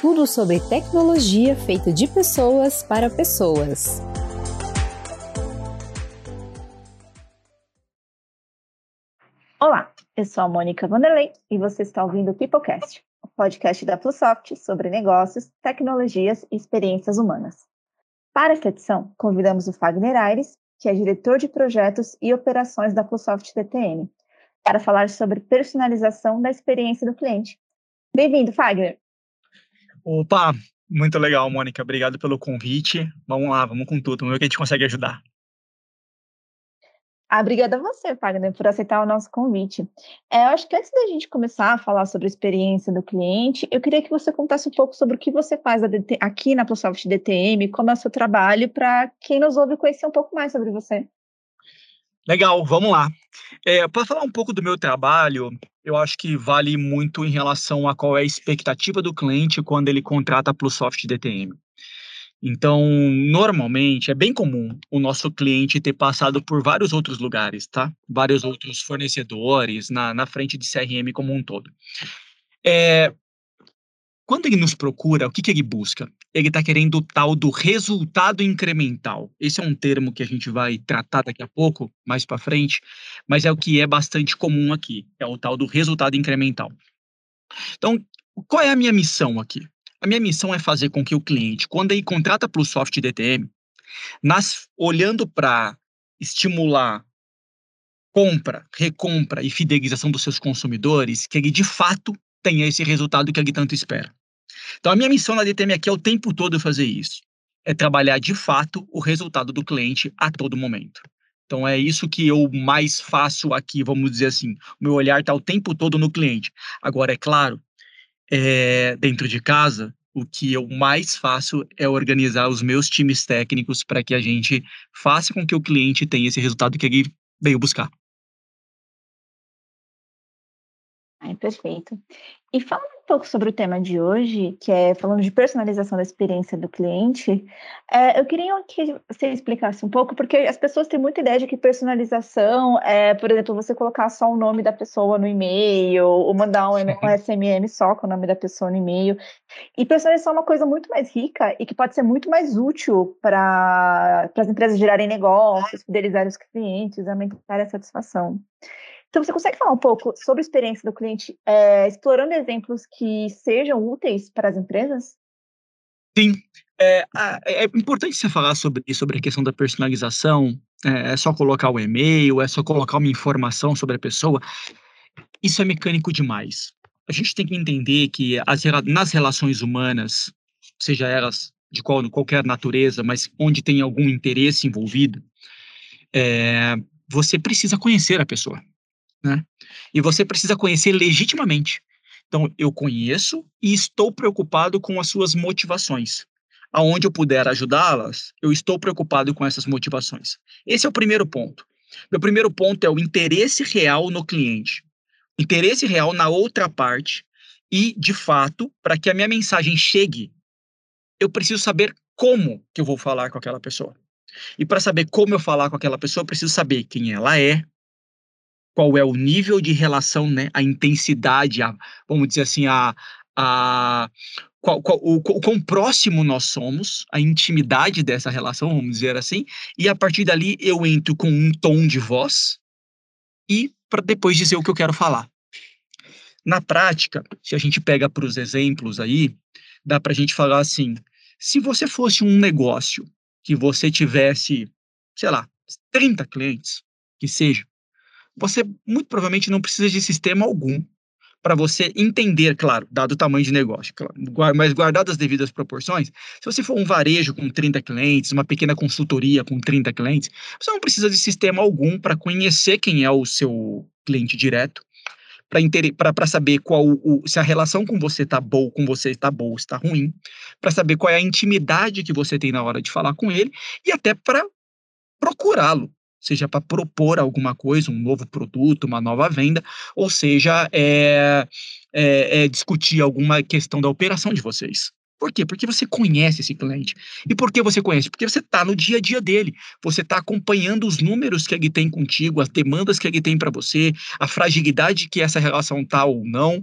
Tudo sobre tecnologia feita de pessoas para pessoas. Olá, eu sou a Mônica Vanderlei e você está ouvindo o Peoplecast, o podcast da Plusoft sobre negócios, tecnologias e experiências humanas. Para esta edição, convidamos o Fagner Aires, que é diretor de projetos e operações da Plusoft DTM, para falar sobre personalização da experiência do cliente. Bem-vindo, Fagner! Opa, muito legal, Mônica. Obrigado pelo convite. Vamos lá, vamos com tudo. Vamos ver o que a gente consegue ajudar. Ah, obrigada a você, Fagner, por aceitar o nosso convite. É, eu acho que antes da gente começar a falar sobre a experiência do cliente, eu queria que você contasse um pouco sobre o que você faz aqui na PluSoft DTM, como é o seu trabalho, para quem nos ouve conhecer um pouco mais sobre você. Legal, vamos lá. É, para falar um pouco do meu trabalho, eu acho que vale muito em relação a qual é a expectativa do cliente quando ele contrata a PluSoft DTM. Então, normalmente, é bem comum o nosso cliente ter passado por vários outros lugares, tá? Vários outros fornecedores na, na frente de CRM como um todo. É, quando ele nos procura, o que, que ele busca? Ele está querendo o tal do resultado incremental. Esse é um termo que a gente vai tratar daqui a pouco, mais para frente, mas é o que é bastante comum aqui. É o tal do resultado incremental. Então, qual é a minha missão aqui? A minha missão é fazer com que o cliente, quando ele contrata Plusoft DTM, nas, olhando para estimular compra, recompra e fidelização dos seus consumidores, que ele de fato tenha esse resultado que ele tanto espera. Então, a minha missão na DTM aqui é o tempo todo fazer isso. É trabalhar de fato o resultado do cliente a todo momento. Então, é isso que eu mais faço aqui, vamos dizer assim. O meu olhar está o tempo todo no cliente. Agora, é claro, é, dentro de casa, o que eu mais faço é organizar os meus times técnicos para que a gente faça com que o cliente tenha esse resultado que ele veio buscar. É, perfeito. E falando um pouco sobre o tema de hoje, que é falando de personalização da experiência do cliente, é, eu queria que você explicasse um pouco, porque as pessoas têm muita ideia de que personalização é, por exemplo, você colocar só o nome da pessoa no e-mail, ou mandar um, um SMM só com o nome da pessoa no e-mail. E personalização é uma coisa muito mais rica e que pode ser muito mais útil para as empresas gerarem negócios, fidelizar os clientes, aumentar a satisfação. Então, você consegue falar um pouco sobre a experiência do cliente, é, explorando exemplos que sejam úteis para as empresas? Sim. É, é, importante você falar sobre, sobre a questão da personalização. É, é só colocar o e-mail, é só colocar uma informação sobre a pessoa. Isso é mecânico demais. A gente tem que entender que as, nas relações humanas, seja elas de qual, qualquer natureza, mas onde tem algum interesse envolvido, é, você precisa conhecer a pessoa né? E você precisa conhecer legitimamente. Então, eu conheço e estou preocupado com as suas motivações. Aonde eu puder ajudá-las, eu estou preocupado com essas motivações. Esse é o primeiro ponto. Meu primeiro ponto é o interesse real no cliente. Interesse real na outra parte. E, de fato, para que a minha mensagem chegue, eu preciso saber como que eu vou falar com aquela pessoa. E para saber como eu falar com aquela pessoa, eu preciso saber quem ela é, qual é o nível de relação, né, a intensidade, a, vamos dizer assim, a, a qual, qual, o, o quão próximo nós somos, a intimidade dessa relação, vamos dizer assim, e a partir dali eu entro com um tom de voz e para depois dizer o que eu quero falar. Na prática, se a gente pega para os exemplos aí, dá para a gente falar assim: se você fosse um negócio que você tivesse, sei lá, 30 clientes, que seja, você muito provavelmente não precisa de sistema algum para você entender, claro, dado o tamanho de negócio, claro, mas guardado as devidas proporções, se você for um varejo com 30 clientes, uma pequena consultoria com 30 clientes, você não precisa de sistema algum para conhecer quem é o seu cliente direto, para saber qual o, se a relação com você está boa, com você está boa, está ruim, para saber qual é a intimidade que você tem na hora de falar com ele e até para procurá-lo seja para propor alguma coisa, um novo produto, uma nova venda, ou seja, é, é, é discutir alguma questão da operação de vocês. Por quê? Porque você conhece esse cliente. E por que você conhece? Porque você está no dia a dia dele. Você está acompanhando os números que ele tem contigo, as demandas que ele tem para você, a fragilidade que essa relação tá ou não.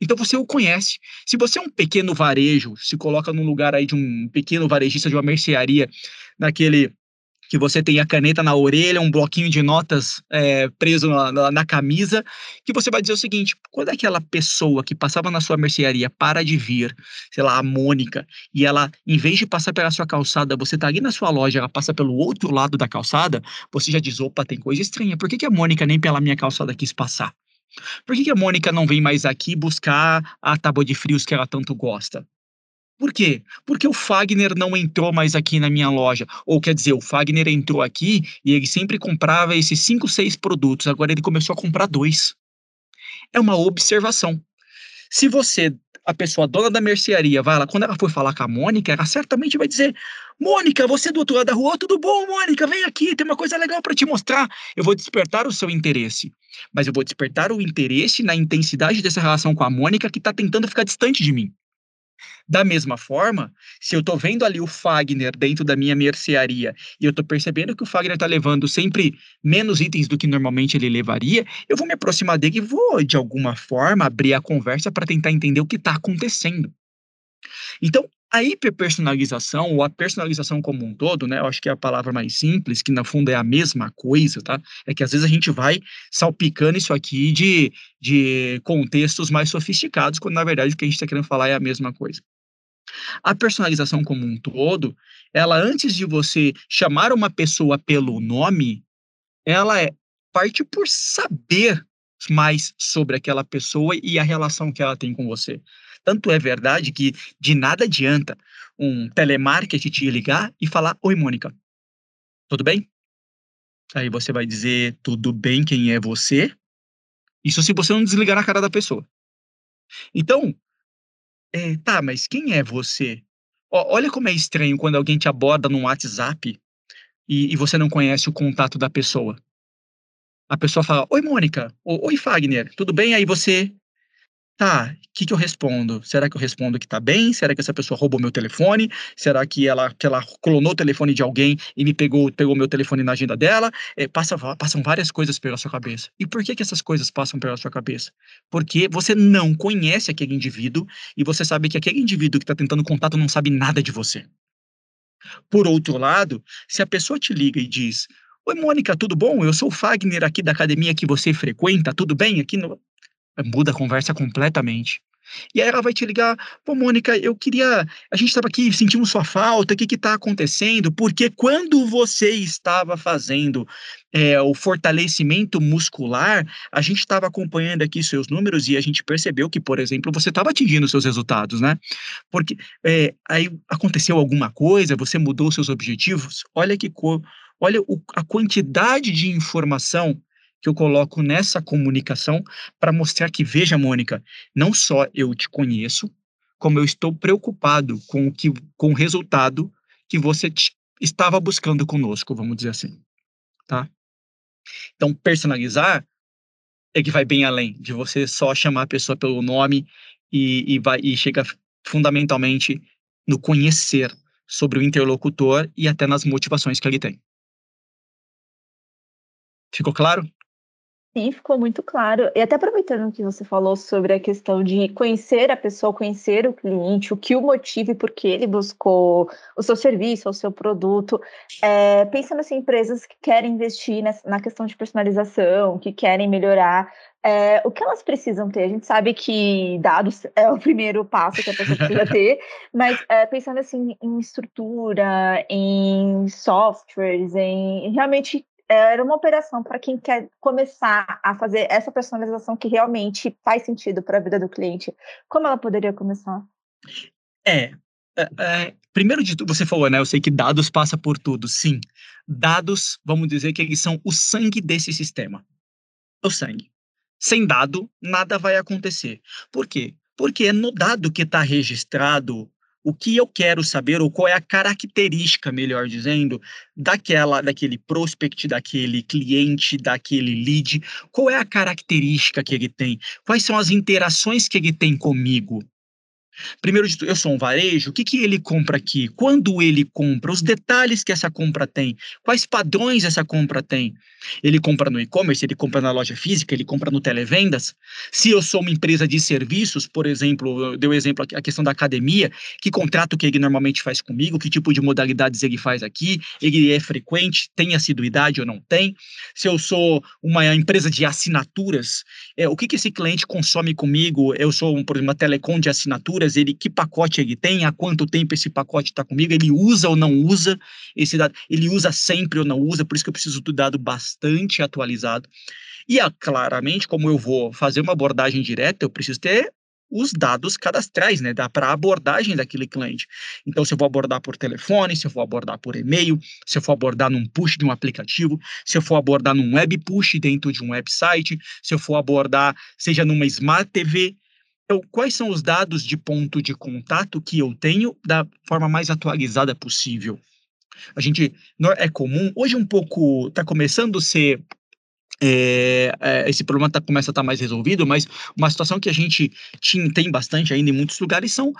Então você o conhece. Se você é um pequeno varejo, se coloca num lugar aí de um pequeno varejista de uma mercearia, naquele que você tem a caneta na orelha, um bloquinho de notas é, preso na, na, na, camisa, que você vai dizer o seguinte: quando aquela pessoa que passava na sua mercearia para de vir, sei lá, a Mônica, e ela, em vez de passar pela sua calçada, você tá ali na sua loja, ela passa pelo outro lado da calçada, você já diz: opa, tem coisa estranha, por que, que a Mônica nem pela minha calçada quis passar? Por que, que a Mônica não vem mais aqui buscar a tábua de frios que ela tanto gosta? Por quê? Porque o Fagner não entrou mais aqui na minha loja. Ou quer dizer, o Fagner entrou aqui e ele sempre comprava esses cinco, seis produtos. Agora ele começou a comprar dois. É uma observação. Se você, a pessoa dona da mercearia, vai lá, quando ela for falar com a Mônica, ela certamente vai dizer: Mônica, você do outro lado da rua, tudo bom, Mônica? Vem aqui, tem uma coisa legal para te mostrar. Eu vou despertar o seu interesse. Mas eu vou despertar o interesse na intensidade dessa relação com a Mônica que está tentando ficar distante de mim. Da mesma forma, se eu estou vendo ali o Fagner dentro da minha mercearia e eu estou percebendo que o Fagner está levando sempre menos itens do que normalmente ele levaria, eu vou me aproximar dele e vou, de alguma forma, abrir a conversa para tentar entender o que está acontecendo. Então, a hiperpersonalização, ou a personalização como um todo, né? Eu acho que é a palavra mais simples, que na fundo é a mesma coisa, tá? É que às vezes a gente vai salpicando isso aqui de, de contextos mais sofisticados, quando na verdade o que a gente está querendo falar é a mesma coisa. A personalização como um todo, ela antes de você chamar uma pessoa pelo nome, ela é parte por saber mais sobre aquela pessoa e a relação que ela tem com você. Tanto é verdade que de nada adianta um telemarketing te ligar e falar: Oi, Mônica, tudo bem? Aí você vai dizer: Tudo bem, quem é você? Isso se você não desligar na cara da pessoa. Então, é, tá, mas quem é você? olha como é estranho quando alguém te aborda no WhatsApp e, e, você não conhece o contato da pessoa. A pessoa fala: Oi, Mônica. Oi, Fagner. Tudo bem? Aí você Tá, o que que eu respondo? Será que eu respondo que tá bem? Será que essa pessoa roubou meu telefone? Será que ela, que ela clonou o telefone de alguém e me pegou pegou meu telefone na agenda dela? É, passa, passam várias coisas pela sua cabeça. E por que que essas coisas passam pela sua cabeça? Porque você não conhece aquele indivíduo e você sabe que aquele indivíduo que está tentando contato não sabe nada de você. Por outro lado, se a pessoa te liga e diz: Oi, Mônica, tudo bom? Eu sou o Fagner aqui da academia que você frequenta, tudo bem? Aqui no muda a conversa completamente. E aí ela vai te ligar, pô, Mônica, eu queria. A gente estava aqui, sentimos sua falta, o que está acontecendo? Porque quando você estava fazendo é, o fortalecimento muscular, a gente estava acompanhando aqui seus números e a gente percebeu que, por exemplo, você estava atingindo seus resultados, né? Porque é, aí aconteceu alguma coisa, você mudou seus objetivos. Olha que cor, olha o, a quantidade de informação que eu coloco nessa comunicação para mostrar que, veja, Mônica, não só eu te conheço, como eu estou preocupado com o, que, com o resultado que você estava buscando conosco, vamos dizer assim, tá? Então, personalizar é que vai bem além de você só chamar a pessoa pelo nome e, e, vai, e chega fundamentalmente no conhecer sobre o interlocutor e até nas motivações que ele tem. Ficou claro? Sim, ficou muito claro. E até aproveitando que você falou sobre a questão de conhecer a pessoa, conhecer o cliente, o que o motive e por que ele buscou o seu serviço, o seu produto, é, pensando assim, empresas que querem investir nessa, na questão de personalização, que querem melhorar, é, o que elas precisam ter? A gente sabe que dados é o primeiro passo que a pessoa precisa ter, mas é, pensando assim em estrutura, em softwares, em realmente era uma operação para quem quer começar a fazer essa personalização que realmente faz sentido para a vida do cliente. Como ela poderia começar? É, é, é, primeiro de tudo, você falou, né? Eu sei que dados passa por tudo. Sim, dados, vamos dizer que eles são o sangue desse sistema. O sangue. Sem dado, nada vai acontecer. Por quê? Porque é no dado que está registrado o que eu quero saber, ou qual é a característica, melhor dizendo, daquela, daquele prospect, daquele cliente, daquele lead, qual é a característica que ele tem, quais são as interações que ele tem comigo. Primeiro de tudo, eu sou um varejo, o que, que ele compra aqui? Quando ele compra? Os detalhes que essa compra tem? Quais padrões essa compra tem? Ele compra no e-commerce, ele compra na loja física, ele compra no televendas? Se eu sou uma empresa de serviços, por exemplo, deu exemplo aqui, a questão da academia, que contrato que ele normalmente faz comigo, que tipo de modalidades ele faz aqui, ele é frequente, tem assiduidade ou não tem? Se eu sou uma empresa de assinaturas, é, o que, que esse cliente consome comigo? Eu sou, por exemplo, uma telecom de assinaturas, ele que pacote ele tem, há quanto tempo esse pacote está comigo, ele usa ou não usa esse dado, ele usa sempre ou não usa, por isso que eu preciso do dado bastante atualizado. E ah, claramente, como eu vou fazer uma abordagem direta, eu preciso ter os dados cadastrais, né, para a abordagem daquele cliente. Então, se eu vou abordar por telefone, se eu vou abordar por e-mail, se eu for abordar num push de um aplicativo, se eu for abordar num web push dentro de um website, se eu for abordar, seja numa Smart TV, então, quais são os dados de ponto de contato que eu tenho da forma mais atualizada possível? A gente é comum, hoje um pouco está começando a ser é, é, esse problema tá, começa a estar tá mais resolvido, mas uma situação que a gente tem bastante ainda em muitos lugares são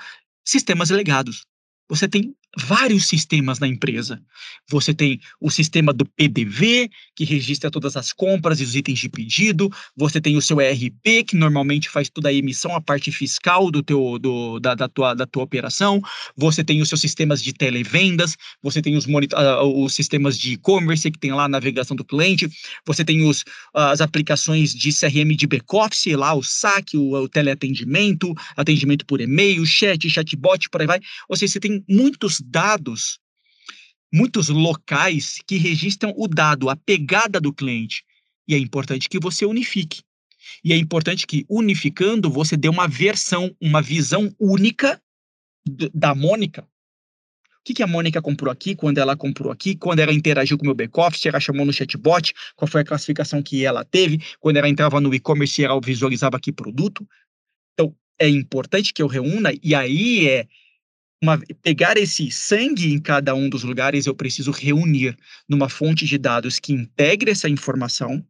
sistemas legados. Você tem vários sistemas na empresa. Você tem o sistema do PDV, que registra todas as compras e os itens de pedido. Você tem o seu ERP, que normalmente faz toda a emissão, a parte fiscal do teu, do, da, da, tua, da tua operação. Você tem os seus sistemas de televendas. Você tem os, uh, os sistemas de e-commerce, que tem lá a navegação do cliente. Você tem os, as aplicações de CRM de back-office, lá o saque, o, o teleatendimento, atendimento por e-mail, chat, chatbot, por aí vai. Ou seja, você tem muitos dados, muitos locais que registram o dado, a pegada do cliente. E é importante que você unifique. E é importante que, unificando, você dê uma versão, uma visão única da Mônica. O que, que a Mônica comprou aqui, quando ela comprou aqui, quando ela interagiu com o meu back-office, ela chamou no chatbot, qual foi a classificação que ela teve, quando ela entrava no e-commerce, ela visualizava que produto. Então, é importante que eu reúna, e aí é uma, pegar esse sangue em cada um dos lugares, eu preciso reunir numa fonte de dados que integre essa informação,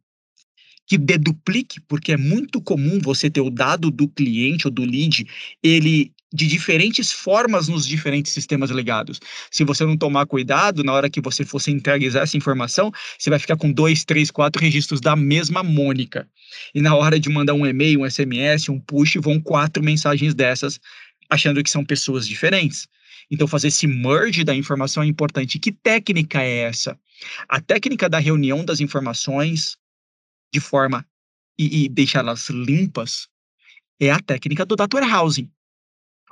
que deduplique, porque é muito comum você ter o dado do cliente ou do lead, ele de diferentes formas nos diferentes sistemas legados. Se você não tomar cuidado, na hora que você for centralizar essa informação, você vai ficar com dois, três, quatro registros da mesma Mônica. E na hora de mandar um e-mail, um SMS, um push, vão quatro mensagens dessas achando que são pessoas diferentes. Então, fazer esse merge da informação é importante. Que técnica é essa? A técnica da reunião das informações de forma e, e deixá-las limpas é a técnica do data warehousing.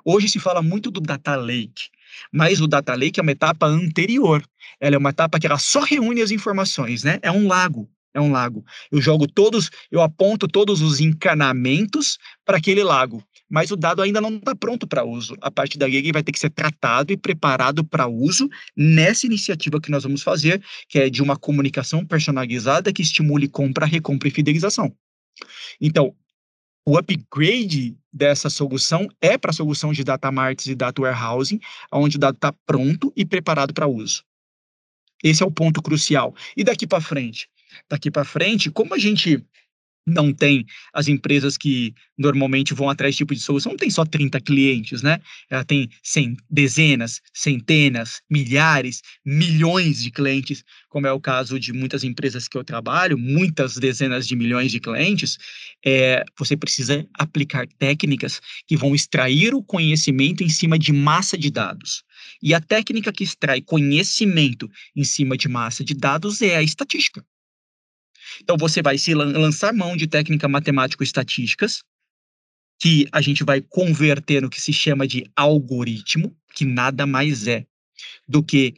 Hoje se fala muito do data lake, mas o data lake é uma etapa anterior. Ela é uma etapa que ela só reúne as informações, né? É um lago é um lago. Eu jogo todos, eu aponto todos os encanamentos para aquele lago, mas o dado ainda não está pronto para uso. A partir daí ele vai ter que ser tratado e preparado para uso nessa iniciativa que nós vamos fazer, que é de uma comunicação personalizada que estimule compra, recompra e fidelização. Então, o upgrade dessa solução é para a solução de data marts e data warehousing, onde o dado está pronto e preparado para uso. Esse é o ponto crucial. E daqui para frente? Daqui para frente, como a gente não tem as empresas que normalmente vão atrás desse tipo de solução, não tem só 30 clientes, né? Ela tem cem, dezenas, centenas, milhares, milhões de clientes, como é o caso de muitas empresas que eu trabalho, muitas dezenas de milhões de clientes. É, você precisa aplicar técnicas que vão extrair o conhecimento em cima de massa de dados. E a técnica que extrai conhecimento em cima de massa de dados é a estatística. Então, você vai se lançar mão de técnicas matemático-estatísticas, que a gente vai converter no que se chama de algoritmo, que nada mais é do que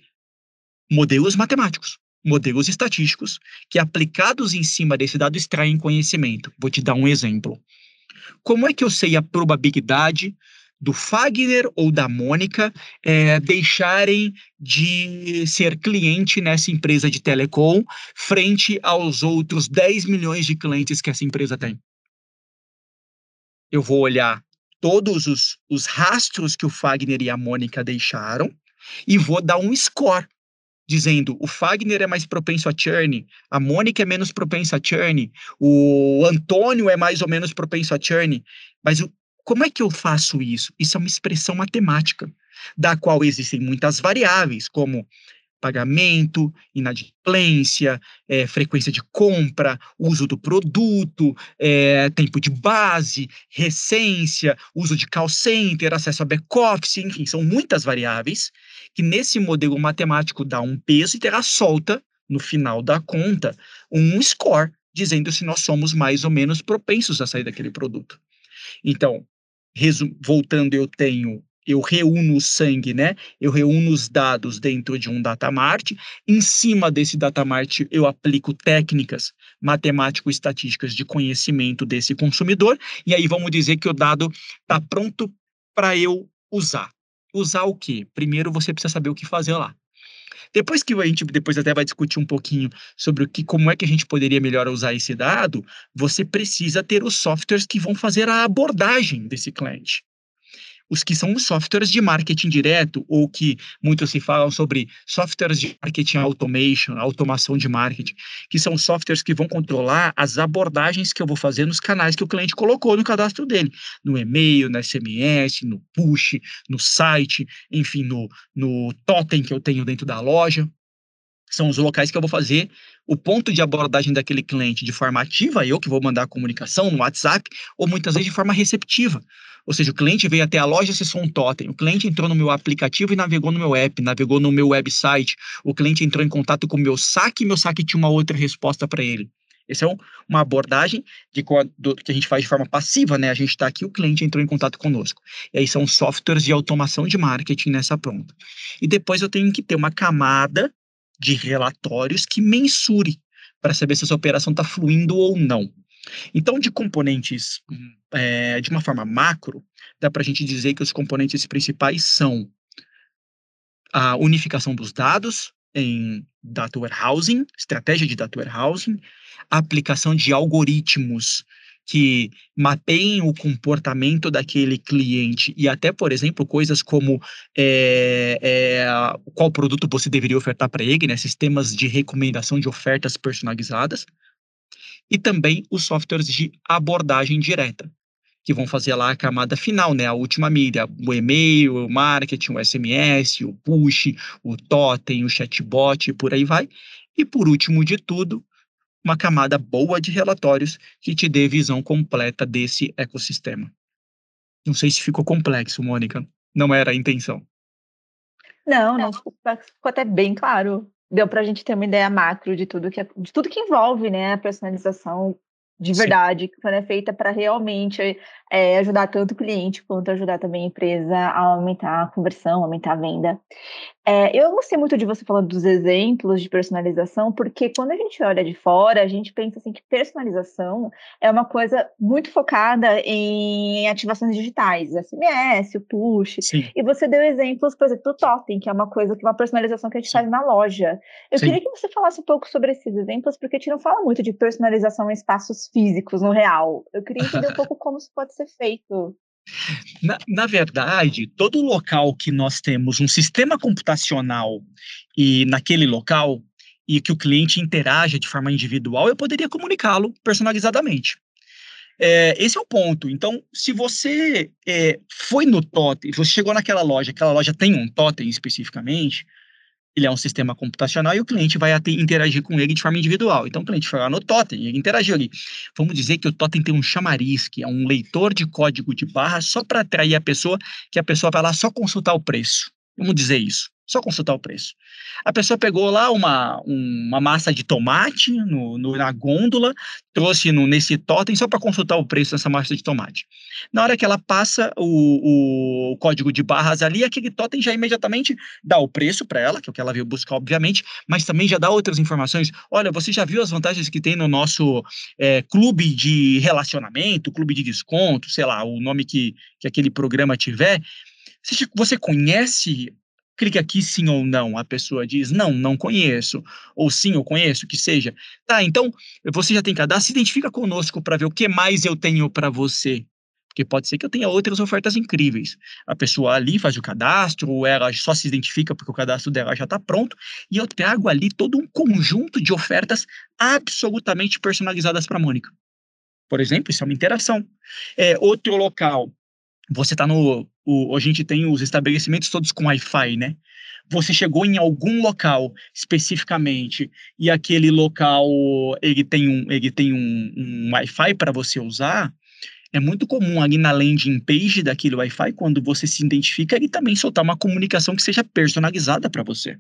modelos matemáticos, modelos estatísticos, que aplicados em cima desse dado extraem conhecimento. Vou te dar um exemplo. Como é que eu sei a probabilidade do Fagner ou da Mônica é, deixarem de ser cliente nessa empresa de telecom frente aos outros 10 milhões de clientes que essa empresa tem. Eu vou olhar todos os, os rastros que o Fagner e a Mônica deixaram e vou dar um score dizendo o Fagner é mais propenso a churn, a Mônica é menos propensa a churn, o Antônio é mais ou menos propenso a churn, mas o, Como é que eu faço isso? Isso é uma expressão matemática, da qual existem muitas variáveis, como pagamento, inadimplência, é, frequência de compra, uso do produto, é, tempo de base, recência, uso de call center, acesso a back-office, enfim, são muitas variáveis que nesse modelo matemático dá um peso e terá solta, no final da conta, um score, dizendo se nós somos mais ou menos propensos a sair daquele produto. Então, voltando, eu tenho eu reúno o sangue, né? Eu reúno os dados dentro de um datamart. Em cima desse datamart, eu aplico técnicas matemático-estatísticas de conhecimento desse consumidor. E aí vamos dizer que o dado está pronto para eu usar. Usar o quê? Primeiro você precisa saber o que fazer lá. Depois que a gente depois até vai discutir um pouquinho sobre o que, como é que a gente poderia melhor usar esse dado, você precisa ter os softwares que vão fazer a abordagem desse cliente os que são os softwares de marketing direto, ou que muitos se falam sobre softwares de marketing automation, automação de marketing, que são softwares que vão controlar as abordagens que eu vou fazer nos canais que o cliente colocou no cadastro dele, no e-mail, no SMS, no push, no site, enfim, no, no totem que eu tenho dentro da loja. São os locais que eu vou fazer o ponto de abordagem daquele cliente de forma ativa, eu que vou mandar a comunicação no WhatsApp, ou muitas vezes de forma receptiva. Ou seja, o cliente veio até a loja, acessou um totem. O cliente entrou no meu aplicativo e navegou no meu app, navegou no meu website. O cliente entrou em contato com o meu saque e meu saque tinha uma outra resposta para ele. Essa é uma abordagem de, do, que a gente faz de forma passiva, né? A gente está aqui, o cliente entrou em contato conosco. E aí são softwares de automação de marketing nessa pronta. E depois eu tenho que ter uma camada de relatórios que mensure para saber se essa operação está fluindo ou não. Então, de componentes, é, de uma forma macro, dá para a gente dizer que os componentes principais são a unificação dos dados em data warehousing, estratégia de data warehousing, aplicação de algoritmos que mapeiem o comportamento daquele cliente e até, por exemplo, coisas como é, é, qual produto você deveria ofertar para ele, né? sistemas de recomendação de ofertas personalizadas e também os softwares de abordagem direta, que vão fazer lá a camada final, né, a última mídia, o e-mail, o marketing, o SMS, o push, o totem, o chatbot e por aí vai. E por último de tudo, uma camada boa de relatórios que te dê visão completa desse ecossistema. Não sei se ficou complexo, Mônica. Não era a intenção. Não, não ficou até bem claro deu para a gente ter uma ideia macro de tudo que, é, de tudo que envolve né, a personalização de verdade, Sim. quando é feita para realmente é, ajudar tanto o cliente quanto ajudar também a empresa a aumentar a conversão, aumentar a venda. É, eu gostei muito de você falando dos exemplos de personalização, porque quando a gente olha de fora, a gente pensa assim que personalização é uma coisa muito focada em ativações digitais, SMS, o push. Sim. E você deu exemplos, por exemplo, do Totem, que é uma coisa que uma personalização que a gente Sim. faz na loja. Eu queria que você falasse um pouco sobre esses exemplos, porque a gente não fala muito de personalização em espaços físicos, no real. Eu queria entender um pouco como isso pode ser feito. Na, na, verdade, todo local que nós temos um sistema computacional e naquele local e que o cliente interaja de forma individual, eu poderia comunicá-lo personalizadamente. É, esse é o ponto. Então, se você é, foi no totem, você chegou naquela loja, aquela loja tem um totem especificamente, ele é um sistema computacional e o cliente vai interagir com ele de forma individual. Então, o cliente foi lá no Totem e interagiu ali. Vamos dizer que o Totem tem um chamariz, que é um leitor de código de barra só para atrair a pessoa, que a pessoa vai lá só consultar o preço. Vamos dizer isso. Só consultar o preço. A pessoa pegou lá uma, uma massa de tomate no, no na gôndola, trouxe no, nesse totem só para consultar o preço dessa massa de tomate. Na hora que ela passa o, o código de barras ali, aquele totem já imediatamente dá o preço para ela, que é o que ela veio buscar, obviamente, mas também já dá outras informações. Olha, você já viu as vantagens que tem no nosso é, clube de relacionamento, clube de desconto, sei lá, o nome que, que aquele programa tiver. Você conhece clica aqui sim ou não. A pessoa diz, não, não conheço. Ou sim, eu conheço, que seja. Tá, então você já tem cadastro, se identifica conosco para ver o que mais eu tenho para você. Porque pode ser que eu tenha outras ofertas incríveis. A pessoa ali faz o cadastro, ou ela só se identifica porque o cadastro dela já está pronto, e eu trago ali todo um conjunto de ofertas absolutamente personalizadas para a Mônica. Por exemplo, isso é uma interação. É, outro local, você está no. O, a gente tem os estabelecimentos todos com Wi-Fi, né? Você chegou em algum local especificamente e aquele local ele tem um, ele tem um, um Wi-Fi para você usar. É muito comum ali na landing page daquele Wi-Fi, quando você se identifica, ele também soltar uma comunicação que seja personalizada para você.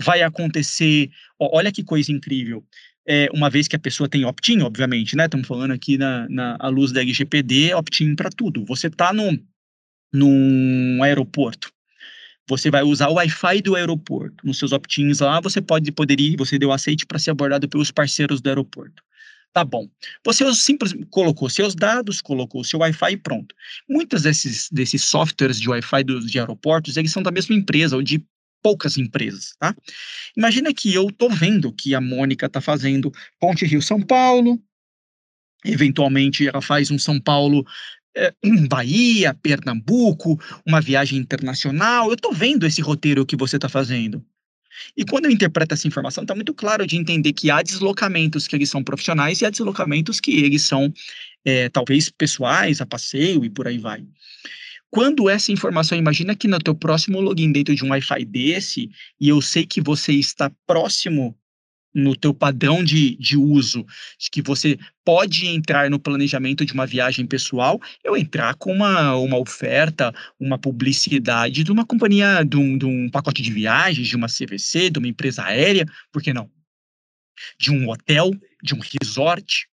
Vai acontecer, olha que coisa incrível é, uma vez que a pessoa tem opt-in, obviamente, né? Estamos falando aqui na, na à luz da LGPD, opt-in para tudo. Você está num, num aeroporto, você vai usar o Wi-Fi do aeroporto. Nos seus opt-ins lá, você pode poderia, você deu aceite para ser abordado pelos parceiros do aeroporto. Tá bom. Você simplesmente colocou seus dados, colocou seu Wi-Fi e pronto. Muitos desses, desses softwares de Wi-Fi de aeroportos, eles são da mesma empresa ou de poucas empresas, tá? Imagina que eu tô vendo que a Mônica tá fazendo Ponte Rio São Paulo, eventualmente ela faz um São Paulo é, em Bahia, Pernambuco, uma viagem internacional. Eu tô vendo esse roteiro que você tá fazendo. E quando eu interpreto essa informação, está muito claro de entender que há deslocamentos que eles são profissionais e há deslocamentos que eles são, é, talvez, pessoais, a passeio e por aí vai. Quando essa informação, imagina que no teu próximo login dentro de um Wi-Fi desse, e eu sei que você está próximo no teu padrão de, de uso, de que você pode entrar no planejamento de uma viagem pessoal, eu entrar com uma, uma oferta, uma publicidade de uma companhia, de um, de um pacote de viagens, de uma CVC, de uma empresa aérea, por que não? De um hotel, de um resort,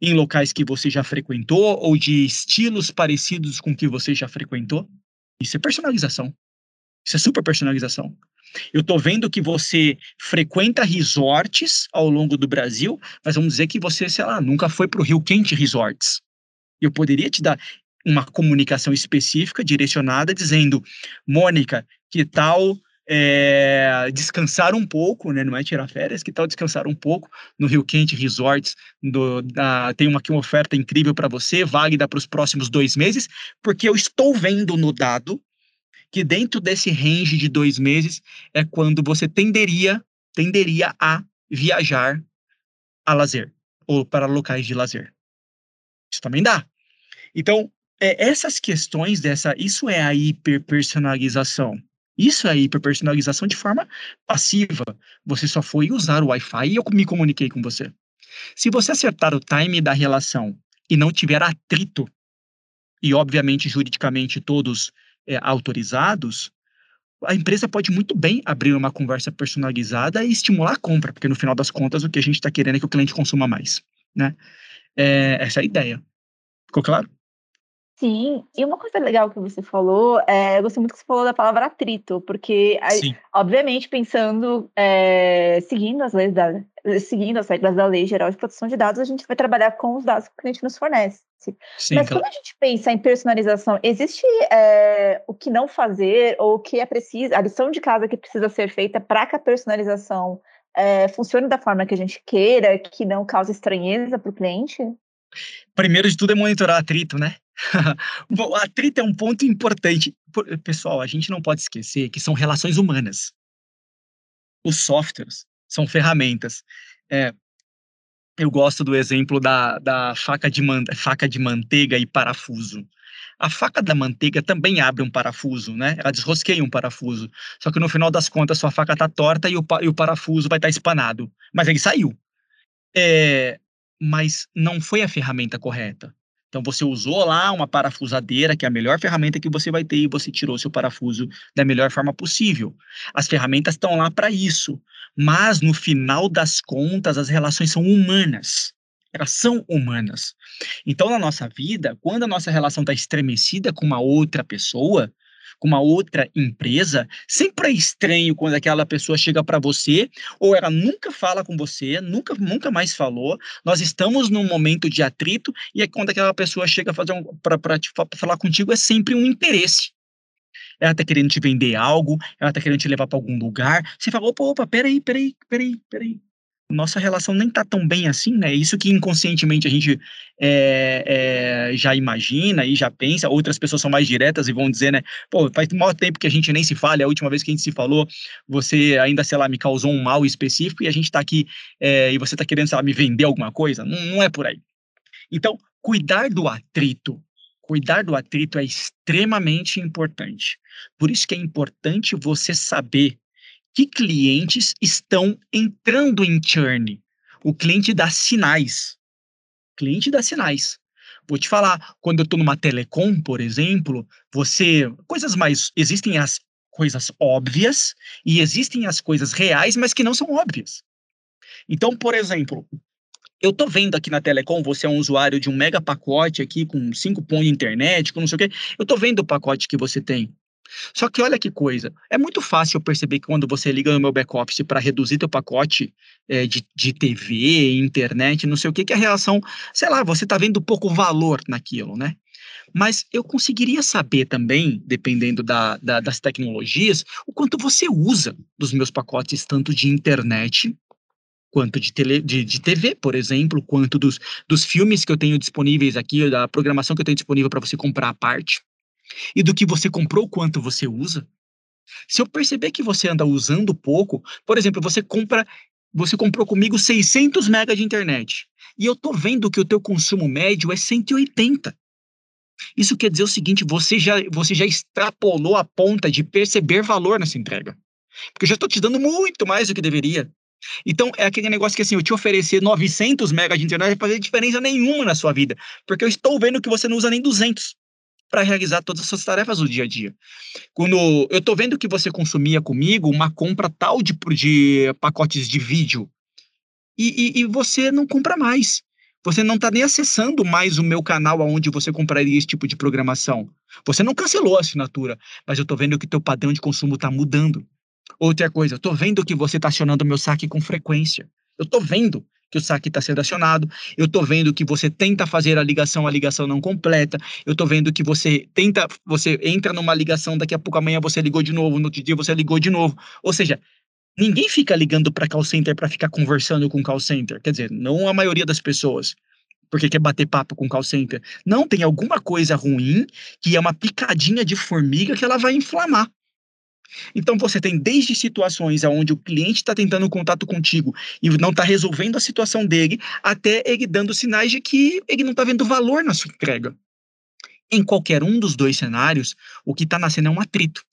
em locais que você já frequentou ou de estilos parecidos com que você já frequentou. Isso é personalização. Isso é super personalização. Eu estou vendo que você frequenta resorts ao longo do Brasil, mas vamos dizer que você, sei lá, nunca foi para o Rio Quente Resorts. Eu poderia te dar uma comunicação específica, direcionada, dizendo: Mônica, que tal é, descansar um pouco, né? Não é tirar férias, que tal descansar um pouco no Rio Quente Resorts? Do, da, tem uma, aqui uma oferta incrível para você, válida para os próximos dois meses, porque eu estou vendo no dado que dentro desse range de dois meses é quando você tenderia, tenderia a viajar a lazer ou para locais de lazer. Isso também dá. Então, é, essas questões dessa, isso é a hiperpersonalização. Isso é hiperpersonalização de forma passiva. Você só foi usar o Wi-Fi e eu me comuniquei com você. Se você acertar o time da relação e não tiver atrito, e obviamente juridicamente todos é, autorizados, a empresa pode muito bem abrir uma conversa personalizada e estimular a compra, porque no final das contas o que a gente está querendo é que o cliente consuma mais, né? É, essa é a ideia. Ficou claro? Sim, e uma coisa legal que você falou, é, eu gostei muito que você falou da palavra atrito, porque, obviamente, pensando, é, seguindo as leis da, seguindo as regras da Lei Geral de Proteção de Dados, a gente vai trabalhar com os dados que o cliente nos fornece. Sim, Mas claro. quando a gente pensa em personalização, existe é, o que não fazer ou o que é preciso, a lição de casa que precisa ser feita para que a personalização é, funcione da forma que a gente queira, que não cause estranheza para o cliente? Primeiro de tudo é monitorar atrito, né? Bom, atrito é um ponto importante. Pessoal, a gente não pode esquecer que são relações humanas. Os softwares são ferramentas. É, eu gosto do exemplo da, da faca, de man, faca de manteiga e parafuso. A faca da manteiga também abre um parafuso, né? Ela desrosqueia um parafuso. Só que no final das contas, sua faca está torta e o, e o parafuso vai estar tá espanado. Mas ele saiu. É, mas não foi a ferramenta correta. Então você usou lá uma parafusadeira, que é a melhor ferramenta que você vai ter, e você tirou seu parafuso da melhor forma possível. As ferramentas estão lá para isso, mas no final das contas as relações são humanas. Elas são humanas. Então, na nossa vida, quando a nossa relação está estremecida com uma outra pessoa, com uma outra empresa, sempre é estranho quando aquela pessoa chega para você, ou ela nunca fala com você, nunca, nunca mais falou. Nós estamos num momento de atrito, e é quando aquela pessoa chega um, para falar contigo, é sempre um interesse. Ela está querendo te vender algo, ela está querendo te levar para algum lugar. Você fala, opa, opa, peraí, peraí, peraí, peraí nossa relação nem tá tão bem assim, né? Isso que inconscientemente a gente é, é, já imagina e já pensa. Outras pessoas são mais diretas e vão dizer, né? Pô, faz maior tempo que a gente nem se fala, é a última vez que a gente se falou, você ainda, sei lá, me causou um mal específico e a gente tá aqui é, e você tá querendo, sei lá, me vender alguma coisa. Não, não é por aí. Então, cuidar do atrito, Cuidar do atrito é extremamente importante. Por isso que é importante você saber que clientes estão entrando em churn. O cliente dá sinais. O cliente dá sinais. Vou te falar, quando eu estou numa telecom, por exemplo, você. Coisas mais. Existem as coisas óbvias e existem as coisas reais, mas que não são óbvias. Então, por exemplo, eu tô vendo aqui na Telecom, você é um usuário de um mega pacote aqui com cinco pontos de internet, com não sei o quê. Eu tô vendo o pacote que você tem. Só que olha que coisa, é muito fácil perceber que quando você liga no meu back-office para reduzir teu pacote é, de, de TV, internet, não sei o que, que a relação, sei lá, você está vendo pouco valor naquilo, né? Mas eu conseguiria saber também, dependendo da, da, das tecnologias, o quanto você usa dos meus pacotes, tanto de internet quanto de, tele, de, de TV, por exemplo, quanto dos, dos filmes que eu tenho disponíveis aqui, da programação que eu tenho disponível para você comprar à parte e do que você comprou, quanto você usa. Se eu perceber que você anda usando pouco, por exemplo, você compra, você comprou comigo 600 mega de internet e eu tô vendo que o teu consumo médio é 180. Isso quer dizer o seguinte, você já, você já extrapolou a ponta de perceber valor nessa entrega. Porque eu já estou te dando muito mais do que deveria. Então, é aquele negócio que assim, eu te oferecer 900 mega de internet não vai fazer diferença nenhuma na sua vida, porque eu estou vendo que você não usa nem 200 para realizar todas as suas tarefas do dia a dia. Quando eu estou vendo que você consumia comigo uma compra tal de, de pacotes de vídeo e, e, e você não compra mais. Você não está nem acessando mais o meu canal onde você compraria esse tipo de programação. Você não cancelou a assinatura, mas eu estou vendo que teu padrão de consumo está mudando. Outra coisa, eu estou vendo que você está acionando meu saque com frequência. Eu estou vendo que o saque está sendo acionado, eu estou vendo que você tenta fazer a ligação, a ligação não completa, eu estou vendo que você tenta, você entra numa ligação, daqui a pouco amanhã você ligou de novo, no outro dia você ligou de novo. Ou seja, ninguém fica ligando para call center para ficar conversando com call center. Quer dizer, não a maioria das pessoas. Porque quer bater papo com call center. Não, tem alguma coisa ruim que é uma picadinha de formiga que ela vai inflamar. Então você tem desde situações onde o cliente está tentando contato contigo e não está resolvendo a situação dele, até ele dando sinais de que ele não está vendo valor na sua entrega. Em qualquer um dos dois cenários, o que está nascendo é um atrito.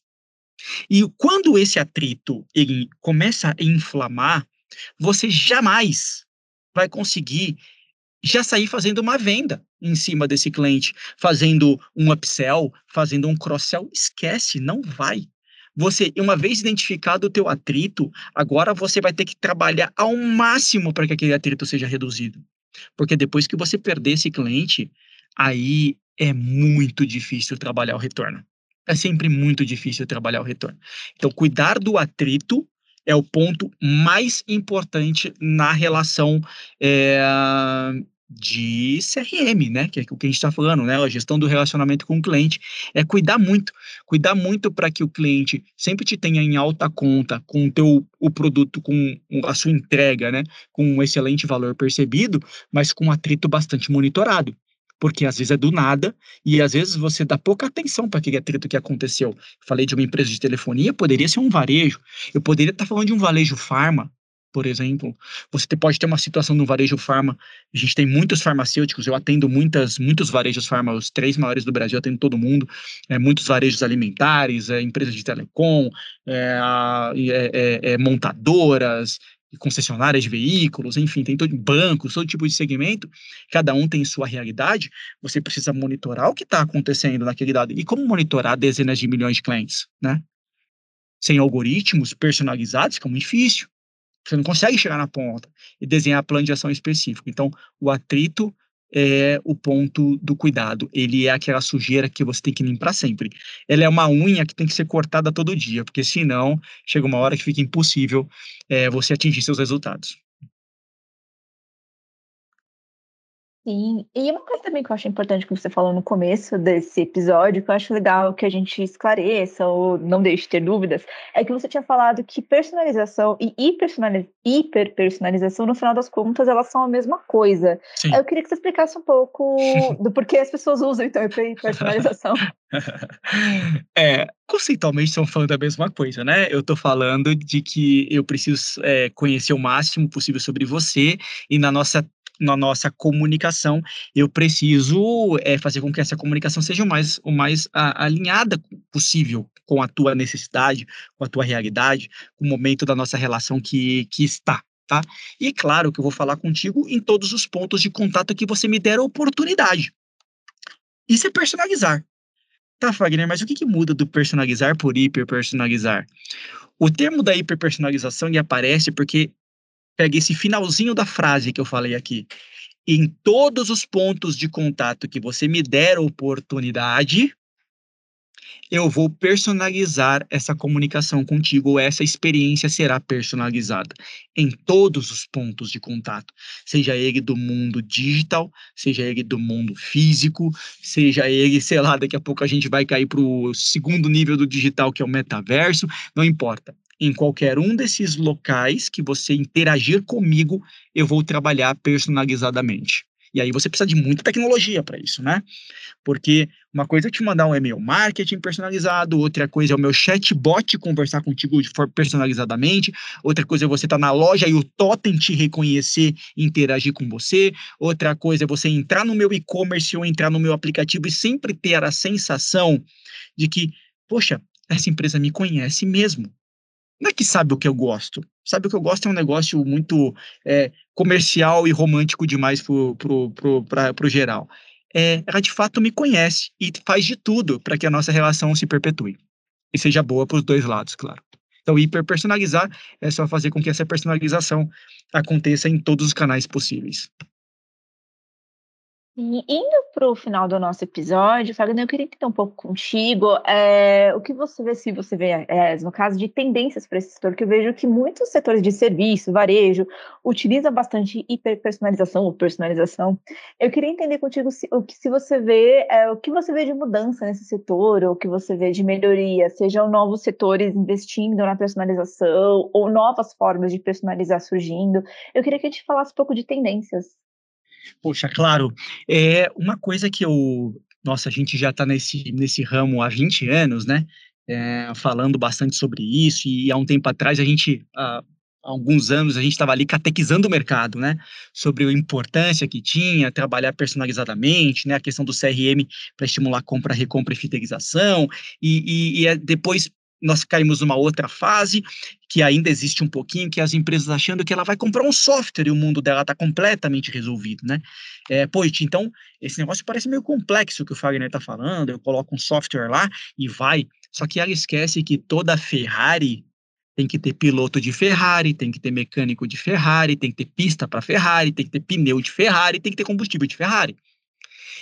E quando esse atrito ele começa a inflamar, você jamais vai conseguir já sair fazendo uma venda em cima desse cliente, fazendo um upsell, fazendo um cross-sell. Esquece, não vai. Você, uma vez identificado o teu atrito, agora você vai ter que trabalhar ao máximo para que aquele atrito seja reduzido. Porque depois que você perder esse cliente, aí é muito difícil trabalhar o retorno. É sempre muito difícil trabalhar o retorno. Então, cuidar do atrito é o ponto mais importante na relação é, de CRM, né? Que é o que a gente está falando, né? A gestão do relacionamento com o cliente é cuidar muito, cuidar muito para que o cliente sempre te tenha em alta conta com o teu o produto, com a sua entrega, né? Com um excelente valor percebido, mas com um atrito bastante monitorado. Porque às vezes é do nada e às vezes você dá pouca atenção para aquele atrito que aconteceu. Falei de uma empresa de telefonia, poderia ser um varejo. Eu poderia estar tá falando de um varejo farma, por exemplo. Você pode ter uma situação no varejo farma. A gente tem muitos farmacêuticos, eu atendo muitas, muitos varejos farma, os três maiores do Brasil, atendo todo mundo. É, muitos varejos alimentares, é, empresas de telecom, é, é, é, é, montadoras, concessionárias de veículos, enfim, tem todo bancos, todo tipo de segmento, cada um tem sua realidade, você precisa monitorar o que está acontecendo naquele dado. E como monitorar dezenas de milhões de clientes, né? Sem algoritmos personalizados, fica muito difícil. Você não consegue chegar na ponta e desenhar plano de ação específico. Então, o atrito é o ponto do cuidado. Ele é aquela sujeira que você tem que limpar sempre. Ela é uma unha que tem que ser cortada todo dia, porque senão chega uma hora que fica impossível é, você atingir seus resultados. Sim, e uma coisa também que eu acho importante que você falou no começo desse episódio, que eu acho legal que a gente esclareça ou não deixe de ter dúvidas, é que você tinha falado que personalização e hiperpersonalização, no final das contas, elas são a mesma coisa. Sim. Eu queria que você explicasse um pouco do porquê as pessoas usam, então, hiperpersonalização. é, conceitualmente estão falando a mesma coisa, né? Eu estou falando de que eu preciso é, conhecer o máximo possível sobre você e na nossa na nossa comunicação, eu preciso é, fazer com que essa comunicação seja o mais, o mais a, alinhada possível com a tua necessidade, com a tua realidade, com o momento da nossa relação que, que está. Tá? E é claro que eu vou falar contigo em todos os pontos de contato que você me der a oportunidade. Isso é personalizar. Tá, Fagner, mas o que, que muda do personalizar por hiperpersonalizar? O termo da hiperpersonalização ele aparece porque pega esse finalzinho da frase que eu falei aqui. Em todos os pontos de contato que você me der oportunidade, eu vou personalizar essa comunicação contigo, ou essa experiência será personalizada em todos os pontos de contato, seja ele do mundo digital, seja ele do mundo físico, seja ele, sei lá, daqui a pouco a gente vai cair para o segundo nível do digital, que é o metaverso, não importa. Em qualquer um desses locais que você interagir comigo, eu vou trabalhar personalizadamente. E aí você precisa de muita tecnologia para isso, né? Porque uma coisa é te mandar um e-mail marketing personalizado, outra coisa é o meu chatbot conversar contigo personalizadamente, outra coisa é você estar tá na loja e o totem te reconhecer e interagir com você, outra coisa é você entrar no meu e-commerce ou entrar no meu aplicativo e sempre ter a sensação de que, poxa, essa empresa me conhece mesmo não é que sabe o que eu gosto. Sabe o que eu gosto é um negócio muito é, comercial e romântico demais pro, pro, pro, pra, pro geral. É, ela de fato me conhece e faz de tudo para que a nossa relação se perpetue. E seja boa para os dois lados, claro. Então, hiperpersonalizar é só fazer com que essa personalização aconteça em todos os canais possíveis. E indo para o final do nosso episódio, Fagner, eu queria entender um pouco contigo é, o que você vê, se você vê, é, no caso de tendências para esse setor, que eu vejo que muitos setores de serviço, varejo, utilizam bastante hiperpersonalização ou personalização. Eu queria entender contigo se, o que se você vê, é, o que você vê de mudança nesse setor, ou o que você vê de melhoria, sejam novos setores investindo na personalização, ou novas formas de personalizar surgindo. Eu queria que a gente falasse um pouco de tendências. Poxa, claro. É uma coisa que eu. Nossa, a gente já está nesse, nesse ramo há 20 anos, né? É, falando bastante sobre isso, e há um tempo atrás a gente. há alguns anos a gente estava ali catequizando o mercado, né? Sobre a importância que tinha trabalhar personalizadamente, né? A questão do CRM para estimular compra, recompra e fidelização, e, e, e é depois nós caímos numa outra fase, que ainda existe um pouquinho, que as empresas achando que ela vai comprar um software e o mundo dela está completamente resolvido, né? É, poxa, então, esse negócio parece meio complexo que o Fagner está falando, eu coloco um software lá e vai, só que ela esquece que toda Ferrari tem que ter piloto de Ferrari, tem que ter mecânico de Ferrari, tem que ter pista para Ferrari, tem que ter pneu de Ferrari, tem que ter combustível de Ferrari.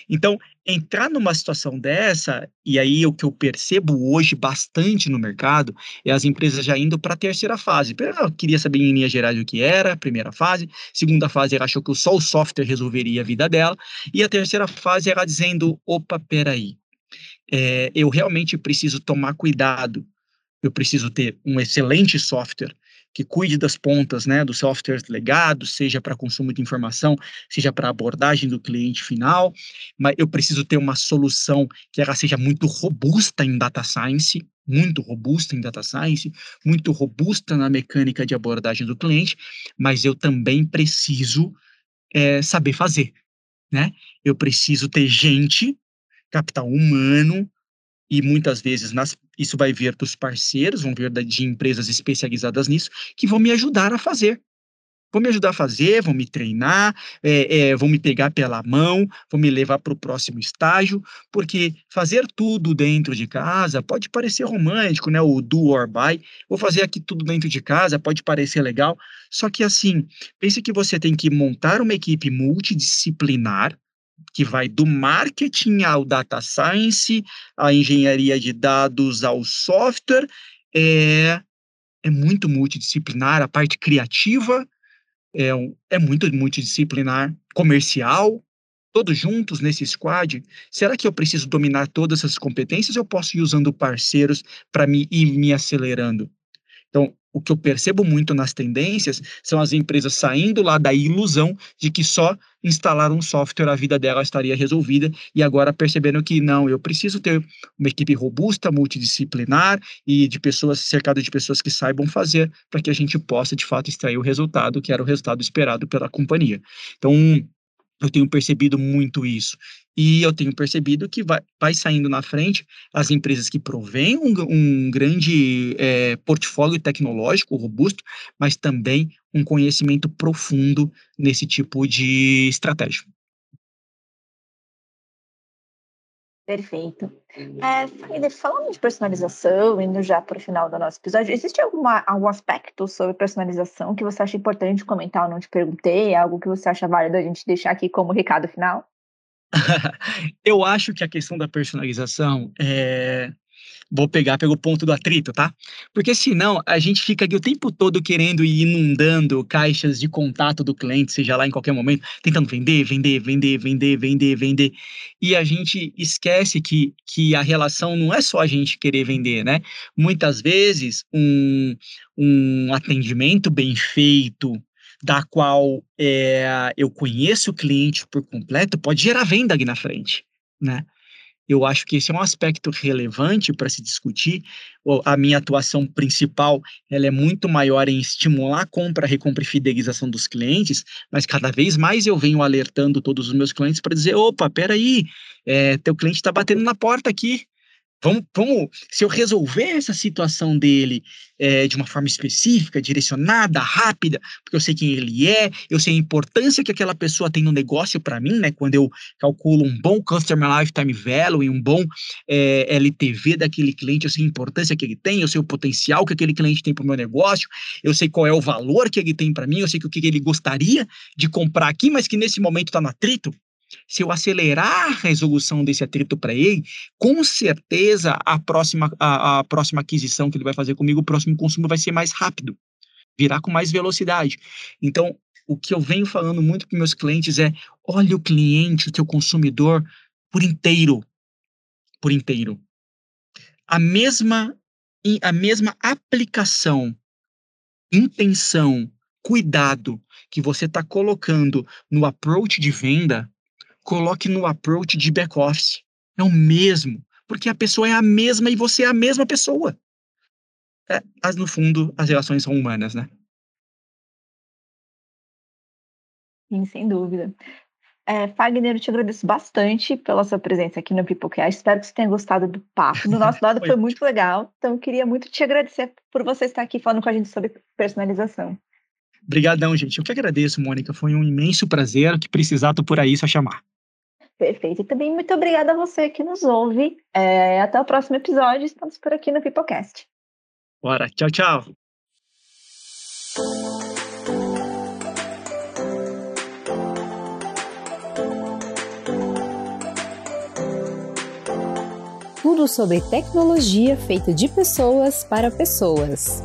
Então, entrar numa situação dessa, e aí o que eu percebo hoje bastante no mercado, é as empresas já indo para a terceira fase. Ela queria saber em linhas gerais o que era, primeira fase. Segunda fase, ela achou que só o software resolveria a vida dela. E a terceira fase, ela dizendo: opa, peraí, é, eu realmente preciso tomar cuidado. Eu preciso ter um excelente software que cuide das pontas né, dos softwares legados, seja para consumo de informação, seja para abordagem do cliente final, mas eu preciso ter uma solução que ela seja muito robusta em data science, muito robusta em data science, muito robusta na mecânica de abordagem do cliente, mas eu também preciso é, saber fazer, né? Eu preciso ter gente, capital humano, e muitas vezes nas, isso vai vir dos parceiros, vão vir de empresas especializadas nisso, que vão me ajudar a fazer. Vão me ajudar a fazer, vão me treinar, é, é, vão me pegar pela mão, vão me levar para o próximo estágio, porque fazer tudo dentro de casa pode parecer romântico, né? O do or buy. Vou fazer aqui tudo dentro de casa, pode parecer legal, só que assim, pense que você tem que montar uma equipe multidisciplinar, que vai do marketing ao data science, à engenharia de dados ao software, é, é muito multidisciplinar, a parte criativa é, é muito multidisciplinar, comercial, todos juntos nesse squad, será que eu preciso dominar todas essas competências ou eu posso ir usando parceiros para me ir me acelerando? Então, o que eu percebo muito nas tendências são as empresas saindo lá da ilusão de que só instalar um software a vida dela estaria resolvida e agora percebendo que não, eu preciso ter uma equipe robusta, multidisciplinar e de pessoas cercada de pessoas que saibam fazer para que a gente possa de fato extrair o resultado que era o resultado esperado pela companhia. Então, Eu tenho percebido muito isso. E eu tenho percebido que vai, vai saindo na frente as empresas que provêm um, um grande é, portfólio tecnológico robusto, mas também um conhecimento profundo nesse tipo de estratégia. Perfeito. É, falando de personalização, indo já para o final do nosso episódio, existe alguma, algum aspecto sobre personalização que você acha importante comentar ou não te perguntei? Algo que você acha válido a gente deixar aqui como recado final? Eu acho que a questão da personalização é vou pegar pelo ponto do atrito, tá? Porque senão a gente fica aqui o tempo todo querendo ir inundando caixas de contato do cliente, seja lá em qualquer momento, tentando vender, vender, vender, vender, vender, vender. E a gente esquece que, que a relação não é só a gente querer vender, né? Muitas vezes um, um atendimento bem feito, da qual é, eu conheço o cliente por completo, pode gerar venda ali na frente, né? Eu acho que esse é um aspecto relevante para se discutir. A minha atuação principal ela é muito maior em estimular a compra, recompra e fidelização dos clientes, mas cada vez mais eu venho alertando todos os meus clientes para dizer: opa, peraí, é, teu cliente está batendo na porta aqui. Vamos, vamos, se eu resolver essa situação dele é, de uma forma específica, direcionada, rápida, porque eu sei quem ele é, eu sei a importância que aquela pessoa tem no negócio para mim, né? Quando eu calculo um bom Customer Lifetime Value e um bom é, LTV daquele cliente, eu sei a importância que ele tem, eu sei o potencial que aquele cliente tem para o meu negócio, eu sei qual é o valor que ele tem para mim, eu sei o que ele gostaria de comprar aqui, mas que nesse momento está no atrito, se eu acelerar a resolução desse atrito para ele, com certeza a próxima, a, a, próxima aquisição que ele vai fazer comigo, o próximo consumo vai ser mais rápido, virá com mais velocidade. Então, o que eu venho falando muito para meus clientes é: olhe o cliente, o teu consumidor, por inteiro. Por inteiro. A mesma, a mesma aplicação, intenção, cuidado que você está colocando no approach de venda coloque no approach de back-office. É o mesmo, porque a pessoa é a mesma e você é a mesma pessoa. É, mas no fundo, as relações são humanas, né? Sim, sem dúvida. É, Fagner, eu te agradeço bastante pela sua presença aqui no Peoplecast. Espero que você tenha gostado do papo. Do nosso lado foi muito legal. Então, eu queria muito te agradecer por você estar aqui falando com a gente sobre personalização. Obrigadão, gente. Eu que agradeço, Mônica. Foi um imenso prazer. Que precisar, tô por aí, só chamar. Perfeito. E também muito obrigada a você que nos ouve. É, até o próximo episódio. Estamos por aqui no Pipocast. Bora. Tchau, tchau. Tudo sobre tecnologia feita de pessoas para pessoas.